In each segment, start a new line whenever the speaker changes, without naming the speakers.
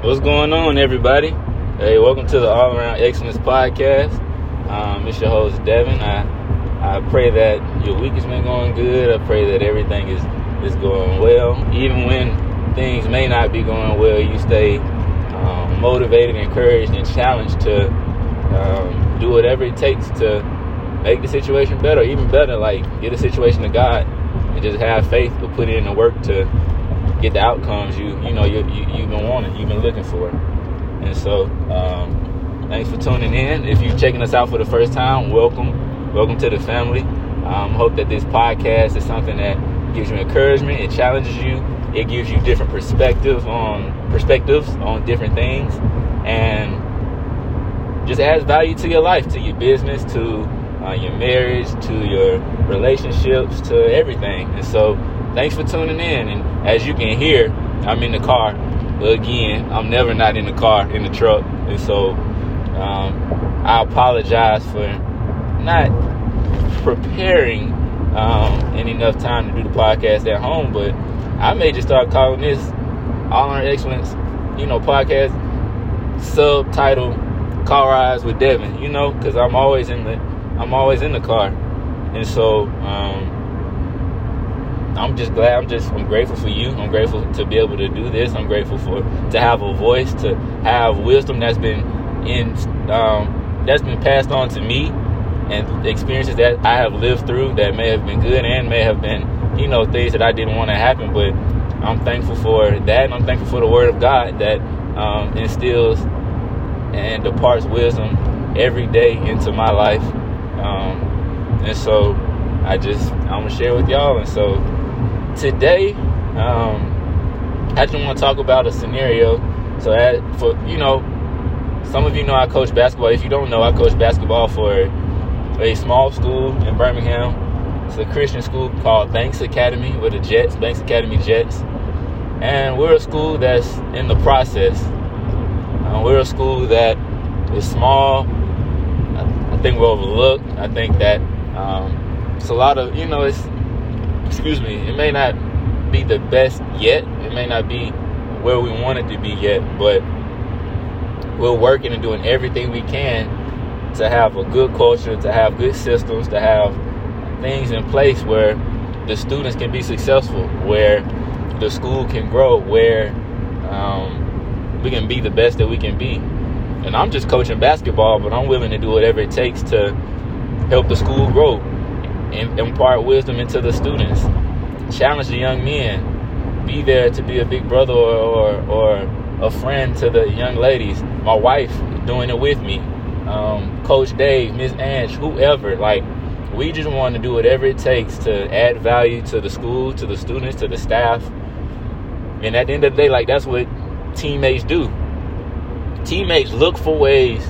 What's going on, everybody? Hey, welcome to the All Around Excellence Podcast. Um, it's your host, Devin. I, I pray that your week has been going good. I pray that everything is, is going well. Even when things may not be going well, you stay um, motivated, encouraged, and challenged to um, do whatever it takes to make the situation better, even better, like get a situation to God and just have faith, but put it in the work to get the outcomes you you know you, you you've been wanting, you've been looking for. And so, um, thanks for tuning in. If you're checking us out for the first time, welcome, welcome to the family. Um, hope that this podcast is something that gives you encouragement, it challenges you, it gives you different perspectives on perspectives on different things, and just adds value to your life, to your business, to uh, your marriage, to your relationships, to everything. And so, thanks for tuning in. And as you can hear, I'm in the car again. I'm never not in the car, in the truck. And so um, I apologize for not preparing um, in enough time to do the podcast at home, but I may just start calling this All Our Excellence, you know, podcast subtitle Car Rides with Devin, you know, because I'm always in the I'm always in the car. And so um, I'm just glad. I'm just I'm grateful for you. I'm grateful to be able to do this. I'm grateful for to have a voice, to have wisdom that's been in um, that's been passed on to me, and experiences that I have lived through that may have been good and may have been you know things that I didn't want to happen. But I'm thankful for that, and I'm thankful for the Word of God that um, instills and departs wisdom every day into my life. Um, and so I just I'm gonna share with y'all, and so today, um, I just want to talk about a scenario. So, that for you know, some of you know I coach basketball. If you don't know, I coach basketball for a small school in Birmingham. It's a Christian school called Banks Academy with the Jets, Banks Academy Jets. And we're a school that's in the process. Uh, we're a school that is small. I think we're overlooked. I think that um, it's a lot of, you know, it's excuse me, it may not be the best yet. It may not be where we want it to be yet, but we're working and doing everything we can to have a good culture, to have good systems, to have things in place where the students can be successful, where the school can grow, where um, we can be the best that we can be. And I'm just coaching basketball, but I'm willing to do whatever it takes to help the school grow impart wisdom into the students, challenge the young men, be there to be a big brother or, or, or a friend to the young ladies. My wife doing it with me, um, Coach Dave, Miss Ange, whoever. Like, we just want to do whatever it takes to add value to the school, to the students, to the staff. And at the end of the day, like, that's what teammates do. Teammates look for ways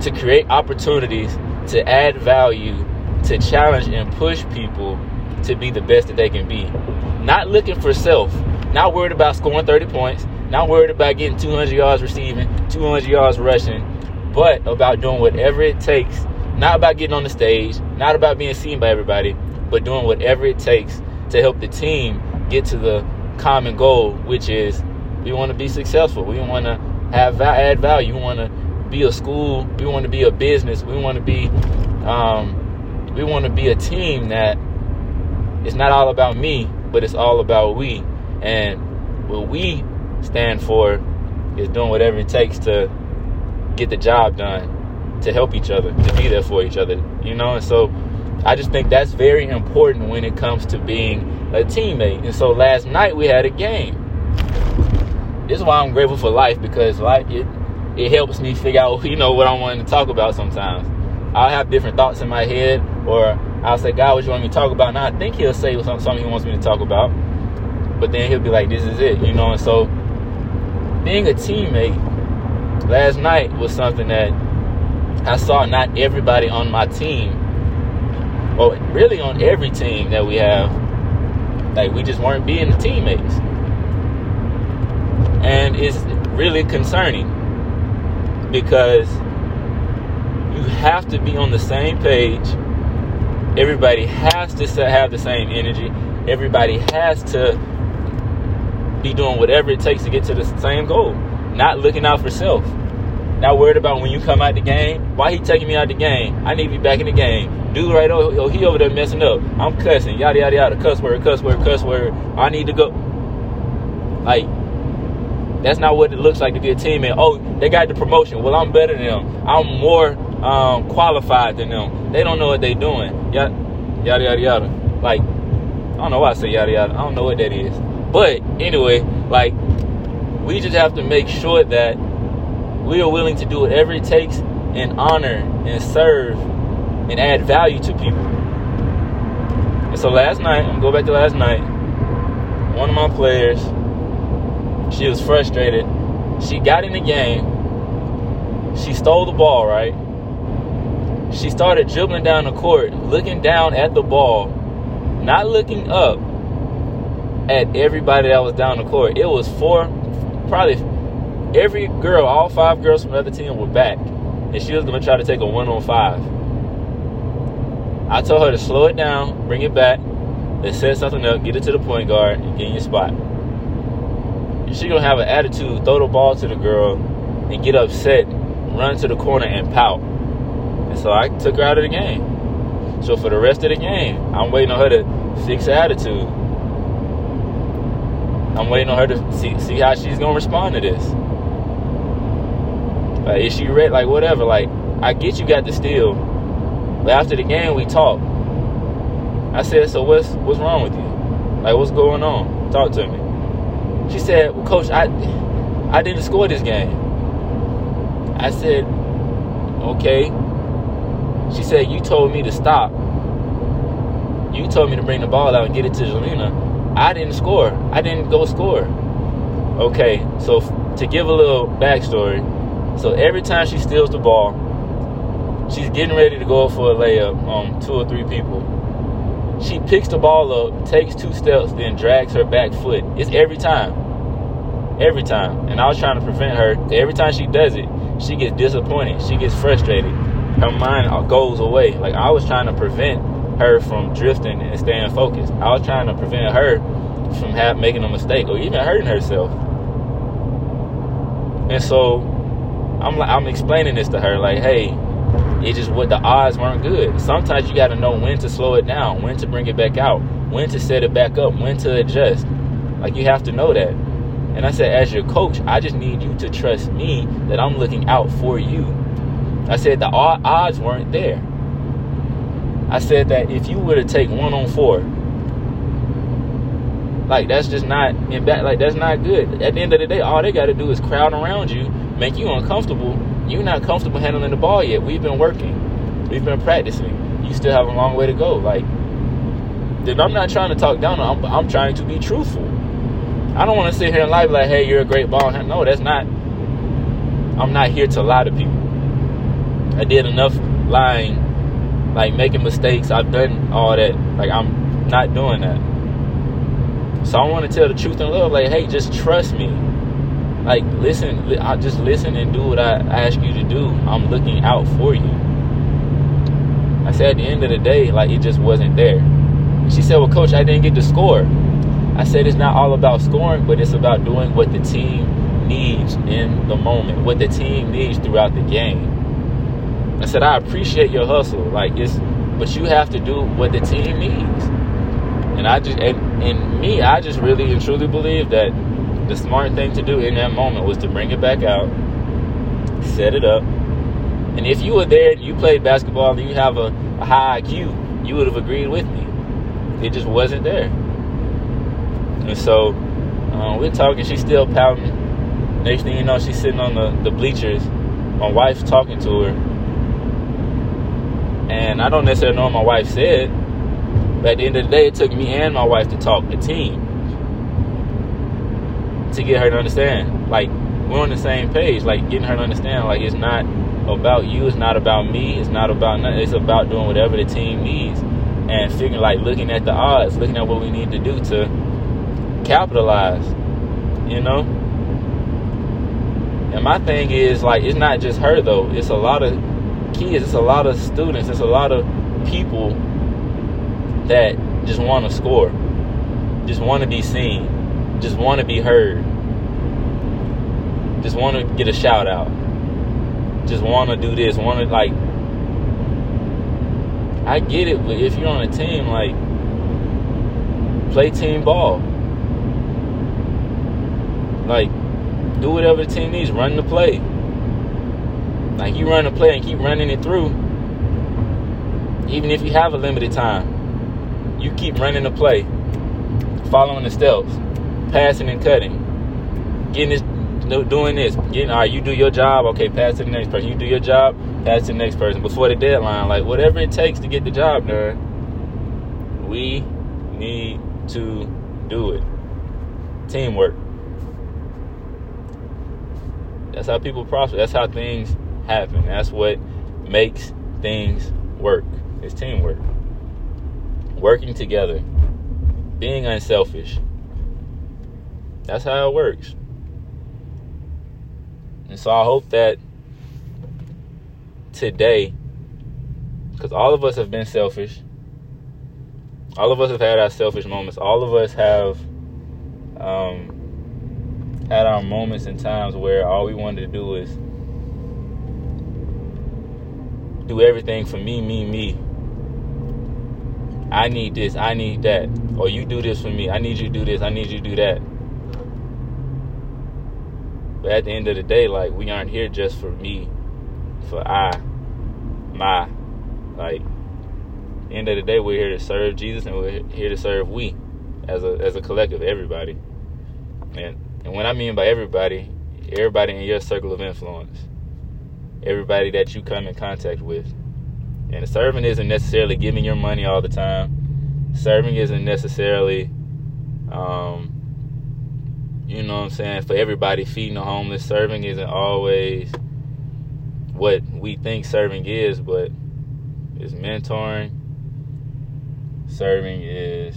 to create opportunities to add value to challenge and push people to be the best that they can be. Not looking for self, not worried about scoring 30 points, not worried about getting 200 yards receiving, 200 yards rushing, but about doing whatever it takes. Not about getting on the stage, not about being seen by everybody, but doing whatever it takes to help the team get to the common goal, which is we want to be successful. We want to have add value. We want to be a school. We want to be a business. We want to be um, we want to be a team that it's not all about me, but it's all about we. And what we stand for is doing whatever it takes to get the job done, to help each other, to be there for each other, you know? And so I just think that's very important when it comes to being a teammate. And so last night we had a game. This is why I'm grateful for life because like it it helps me figure out, you know, what I want to talk about sometimes. I'll have different thoughts in my head, or I'll say, God, what you want me to talk about? And I think he'll say something he wants me to talk about, but then he'll be like, this is it, you know. And so, being a teammate last night was something that I saw not everybody on my team, or really on every team that we have, like we just weren't being the teammates, and it's really concerning because you have to be on the same page. Everybody has to have the same energy. Everybody has to be doing whatever it takes to get to the same goal. not looking out for self. Not worried about when you come out the game. Why he taking me out the game? I need to be back in the game. Dude, right over, oh, he over there messing up. I'm cussing, yada yada yada, cuss word, cuss word, cuss word. I need to go. Like, that's not what it looks like to be a teammate. Oh, they got the promotion. Well, I'm better than them. I'm more um, qualified than them. They don't know what they're doing. Yada yada yada yada. Like, I don't know why I say yada yada. I don't know what that is. But anyway, like, we just have to make sure that we are willing to do whatever it takes and honor and serve and add value to people. And so last night, I'm go back to last night. One of my players, she was frustrated. She got in the game. She stole the ball, right? She started dribbling down the court, looking down at the ball, not looking up at everybody that was down the court. It was four, probably every girl, all five girls from the other team were back, and she was going to try to take a one on five. I told her to slow it down, bring it back, and set something up, get it to the point guard, and get in your spot. She gonna have an attitude, throw the ball to the girl, and get upset, run to the corner and pout. So I took her out of the game. So for the rest of the game, I'm waiting on her to fix her attitude. I'm waiting on her to see see how she's gonna respond to this. Like, is she ready? Like, whatever. Like, I get you got the steal, but after the game we talked. I said, so what's what's wrong with you? Like, what's going on? Talk to me. She said, well, coach, I I didn't score this game. I said, okay. She said, you told me to stop. You told me to bring the ball out and get it to Jelena. I didn't score. I didn't go score. Okay, so to give a little backstory, so every time she steals the ball, she's getting ready to go for a layup on two or three people. She picks the ball up, takes two steps, then drags her back foot. It's every time. Every time. And I was trying to prevent her. Every time she does it, she gets disappointed. She gets frustrated. Her mind uh, goes away. Like I was trying to prevent her from drifting and staying focused. I was trying to prevent her from have, making a mistake or even hurting herself. And so I'm I'm explaining this to her, like, hey, it just what the odds weren't good. Sometimes you got to know when to slow it down, when to bring it back out, when to set it back up, when to adjust. Like you have to know that. And I said, as your coach, I just need you to trust me that I'm looking out for you. I said the odds weren't there. I said that if you were to take one on four, like that's just not in back. Like that's not good. At the end of the day, all they got to do is crowd around you make you uncomfortable, you're not comfortable handling the ball yet. We've been working, we've been practicing. You still have a long way to go. Like, then I'm not trying to talk down. I'm, I'm trying to be truthful. I don't want to sit here and lie like, hey, you're a great ball. No, that's not. I'm not here to lie to people. I did enough lying, like making mistakes. I've done all that. Like I'm not doing that. So I want to tell the truth and love. Like, hey, just trust me like listen i just listen and do what i ask you to do i'm looking out for you i said at the end of the day like it just wasn't there she said well coach i didn't get to score i said it's not all about scoring but it's about doing what the team needs in the moment what the team needs throughout the game i said i appreciate your hustle like it's but you have to do what the team needs and i just and, me i just really and truly believe that the smart thing to do in that moment was to bring it back out, set it up. And if you were there and you played basketball and you have a, a high IQ, you would have agreed with me. It just wasn't there. And so uh, we're talking, she's still pouting. Next thing you know, she's sitting on the, the bleachers. My wife's talking to her. And I don't necessarily know what my wife said, but at the end of the day, it took me and my wife to talk, the team to get her to understand. Like we're on the same page. Like getting her to understand. Like it's not about you. It's not about me. It's not about nothing. It's about doing whatever the team needs and figuring like looking at the odds, looking at what we need to do to capitalize. You know. And my thing is like it's not just her though. It's a lot of kids. It's a lot of students. It's a lot of people that just want to score, just want to be seen just want to be heard. just want to get a shout out. Just want to do this. Want to like. I get it, but if you're on a team, like, play team ball. Like, do whatever the team needs. Run the play. Like you run a play and keep running it through. Even if you have a limited time, you keep running the play, following the steps, passing and cutting, getting this doing this, getting all right, you do your job, okay, pass to the next person. You do your job, pass to the next person before the deadline. Like whatever it takes to get the job done, we need to do it. Teamwork. That's how people prosper. That's how things happen. That's what makes things work. It's teamwork. Working together. Being unselfish. That's how it works. And so I hope that today, because all of us have been selfish, all of us have had our selfish moments, all of us have um, had our moments and times where all we wanted to do is do everything for me, me, me. I need this, I need that. Or you do this for me. I need you to do this, I need you to do that. But at the end of the day, like we aren't here just for me, for I, my. Like, end of the day, we're here to serve Jesus and we're here to serve we as a as a collective, everybody. And and what I mean by everybody, everybody in your circle of influence. Everybody that you come in contact with. And serving isn't necessarily giving your money all the time. Serving isn't necessarily um, you know what I'm saying, for everybody feeding the homeless. Serving isn't always what we think serving is, but it's mentoring. Serving is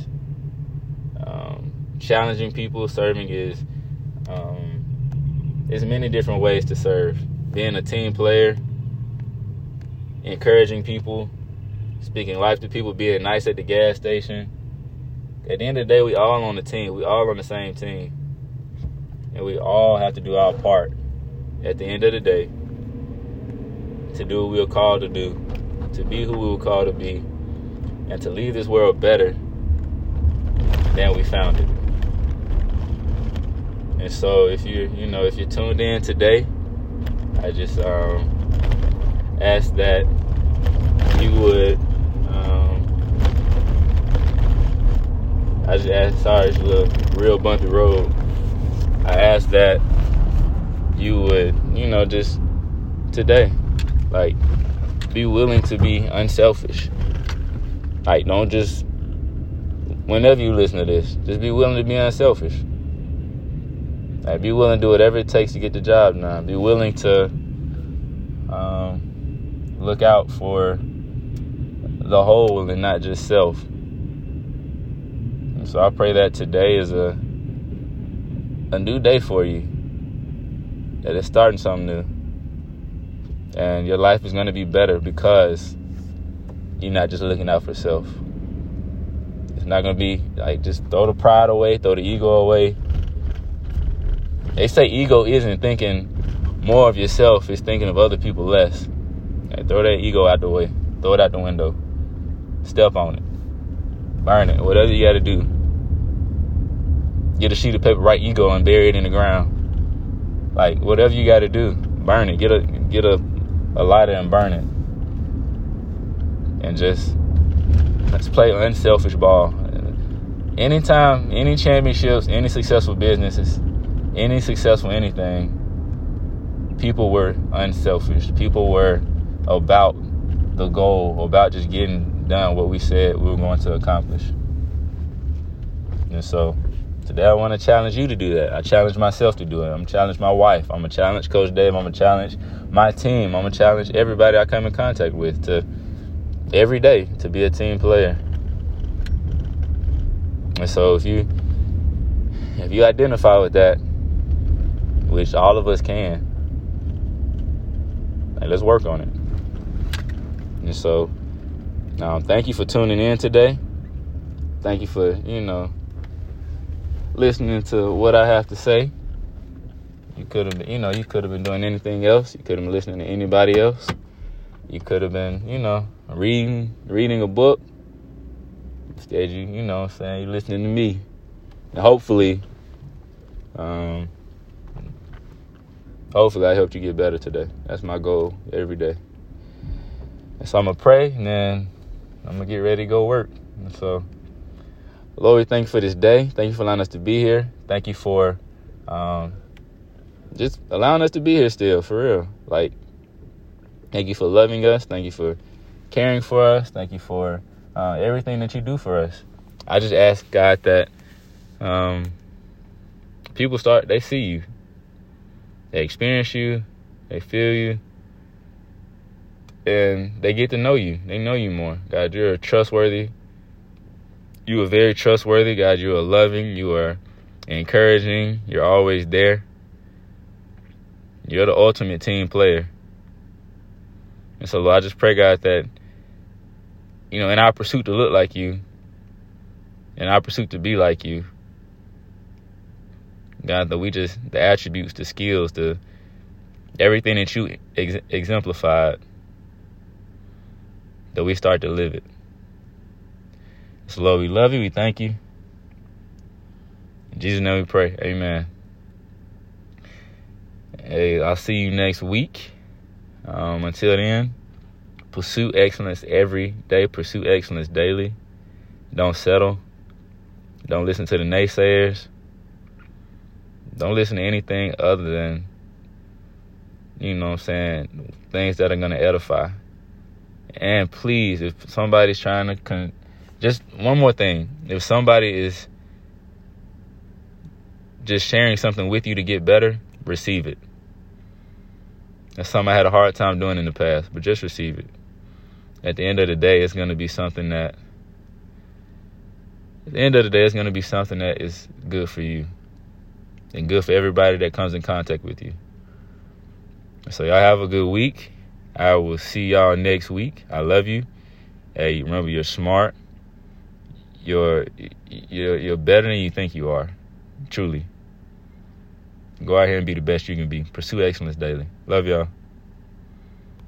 um, challenging people. Serving is um, there's many different ways to serve. Being a team player, encouraging people, speaking life to people, being nice at the gas station. At the end of the day, we all on the team. We all on the same team. And we all have to do our part at the end of the day to do what we were called to do, to be who we were called to be, and to leave this world better than we found it. And so if you you know if you're tuned in today, I just um, ask that you would um, I just ask sorry it's a real bumpy road I ask that you would, you know, just today, like, be willing to be unselfish. Like, don't just, whenever you listen to this, just be willing to be unselfish. Like, be willing to do whatever it takes to get the job done. Be willing to um, look out for the whole and not just self. And so I pray that today is a a new day for you. That it's starting something new. And your life is going to be better because you're not just looking out for self. It's not going to be like just throw the pride away, throw the ego away. They say ego isn't thinking more of yourself, it's thinking of other people less. Throw that ego out the way, throw it out the window, step on it, burn it, whatever you got to do Get a sheet of paper, write ego, and bury it in the ground. Like whatever you got to do, burn it. Get a get a, a lighter and burn it, and just let's play unselfish ball. Anytime, any championships, any successful businesses, any successful anything, people were unselfish. People were about the goal, about just getting done what we said we were going to accomplish. And so Today I want to challenge you to do that. I challenge myself to do it. I'm challenge my wife. I'm gonna challenge Coach Dave. I'm gonna challenge my team. I'm gonna challenge everybody I come in contact with to every day to be a team player. And so if you if you identify with that, which all of us can, let's work on it. And so, um, thank you for tuning in today. Thank you for you know listening to what I have to say. You could have, you know, you could have been doing anything else. You could have been listening to anybody else. You could have been, you know, reading reading a book. Instead, you, you know, saying you're listening to me. And hopefully, um, hopefully I helped you get better today. That's my goal every day. And so I'm gonna pray, and then I'm gonna get ready to go work. And so, Lord, we thank you for this day. Thank you for allowing us to be here. Thank you for um, just allowing us to be here still, for real. Like, thank you for loving us. Thank you for caring for us. Thank you for uh, everything that you do for us. I just ask God that um, people start, they see you, they experience you, they feel you, and they get to know you. They know you more. God, you're trustworthy. You are very trustworthy. God, you are loving. You are encouraging. You're always there. You're the ultimate team player. And so, Lord, I just pray, God, that, you know, in our pursuit to look like you, in our pursuit to be like you, God, that we just, the attributes, the skills, the everything that you ex- exemplified, that we start to live it. So, Lord, we love you. We thank you. In Jesus' name we pray. Amen. Hey, I'll see you next week. Um, until then, pursue excellence every day. Pursue excellence daily. Don't settle. Don't listen to the naysayers. Don't listen to anything other than, you know what I'm saying, things that are going to edify. And please, if somebody's trying to, con- just one more thing. If somebody is just sharing something with you to get better, receive it. That's something I had a hard time doing in the past, but just receive it. At the end of the day, it's going to be something that, at the end of the day, it's going to be something that is good for you and good for everybody that comes in contact with you. So, y'all have a good week. I will see y'all next week. I love you. Hey, remember, you're smart. You're, you're, you're better than you think you are. Truly. Go out here and be the best you can be. Pursue excellence daily. Love y'all.